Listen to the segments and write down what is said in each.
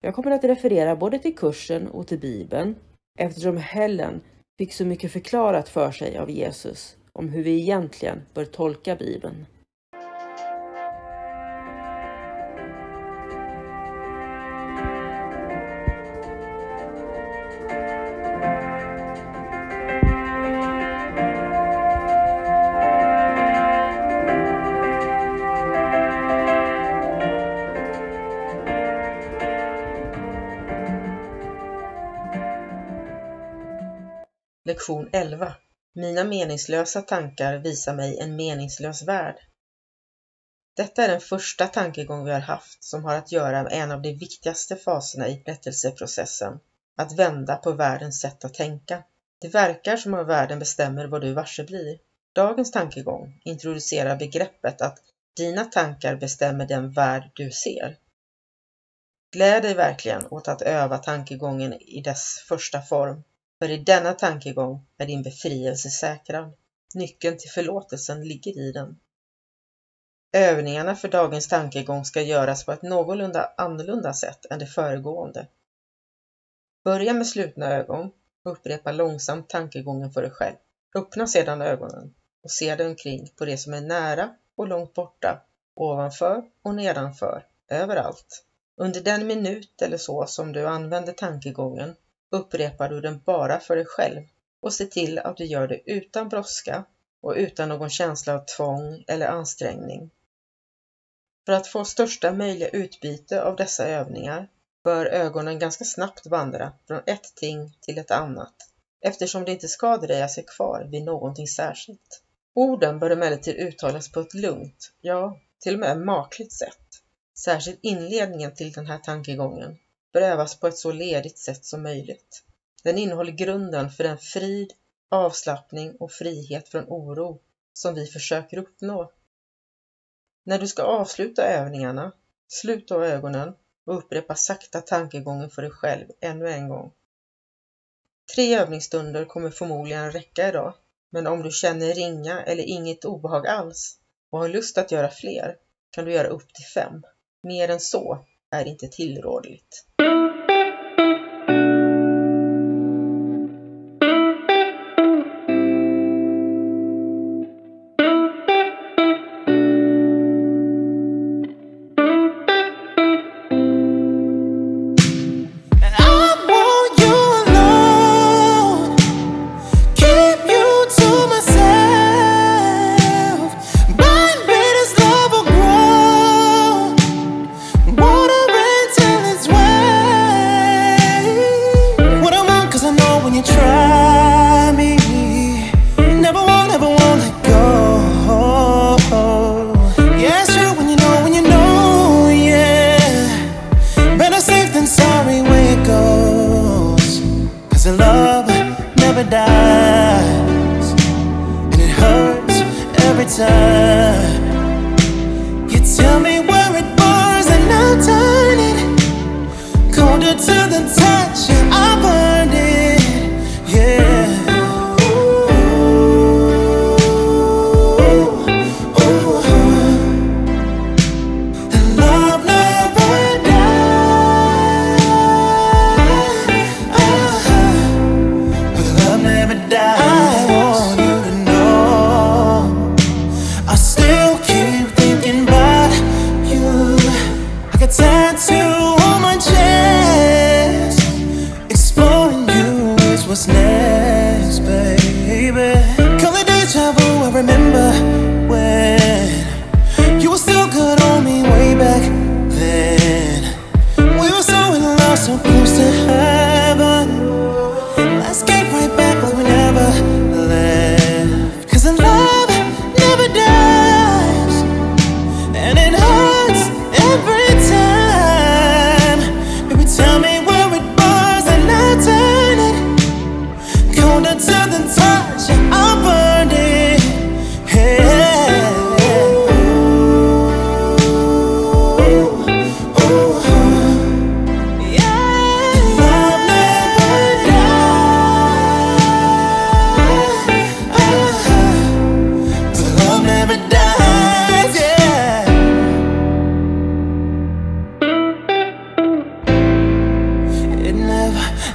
Jag kommer att referera både till kursen och till Bibeln eftersom Helen fick så mycket förklarat för sig av Jesus om hur vi egentligen bör tolka Bibeln. Lektion 11 Mina meningslösa tankar visar mig en meningslös värld. Detta är den första tankegång vi har haft som har att göra med en av de viktigaste faserna i rättelseprocessen, att vända på världens sätt att tänka. Det verkar som om världen bestämmer vad du varse blir. Dagens tankegång introducerar begreppet att dina tankar bestämmer den värld du ser. Gläd dig verkligen åt att öva tankegången i dess första form för i denna tankegång är din befrielse säkrad. Nyckeln till förlåtelsen ligger i den. Övningarna för dagens tankegång ska göras på ett någorlunda annorlunda sätt än det föregående. Börja med slutna ögon och upprepa långsamt tankegången för dig själv. Öppna sedan ögonen och se dig omkring på det som är nära och långt borta, ovanför och nedanför, överallt. Under den minut eller så som du använder tankegången upprepar du den bara för dig själv och se till att du gör det utan brådska och utan någon känsla av tvång eller ansträngning. För att få största möjliga utbyte av dessa övningar bör ögonen ganska snabbt vandra från ett ting till ett annat eftersom det inte ska dröja sig kvar vid någonting särskilt. Orden bör emellertid uttalas på ett lugnt, ja, till och med makligt sätt. Särskilt inledningen till den här tankegången bör övas på ett så ledigt sätt som möjligt. Den innehåller grunden för den frid, avslappning och frihet från oro som vi försöker uppnå. När du ska avsluta övningarna, slut då ögonen och upprepa sakta tankegången för dig själv ännu en gång. Tre övningsstunder kommer förmodligen räcka idag, men om du känner ringa eller inget obehag alls och har lust att göra fler kan du göra upp till fem. Mer än så är inte tillrådligt. paradise, and it hurts every time.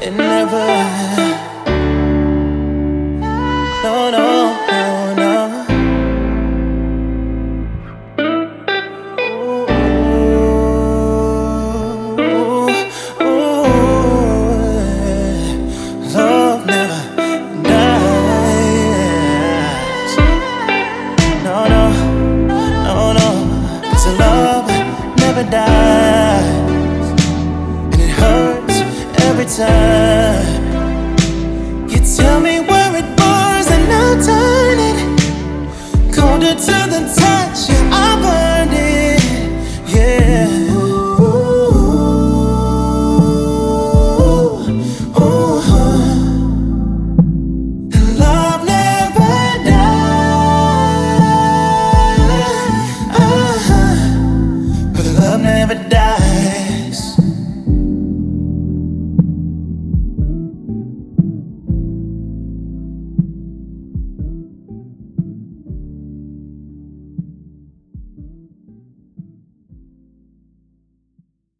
It never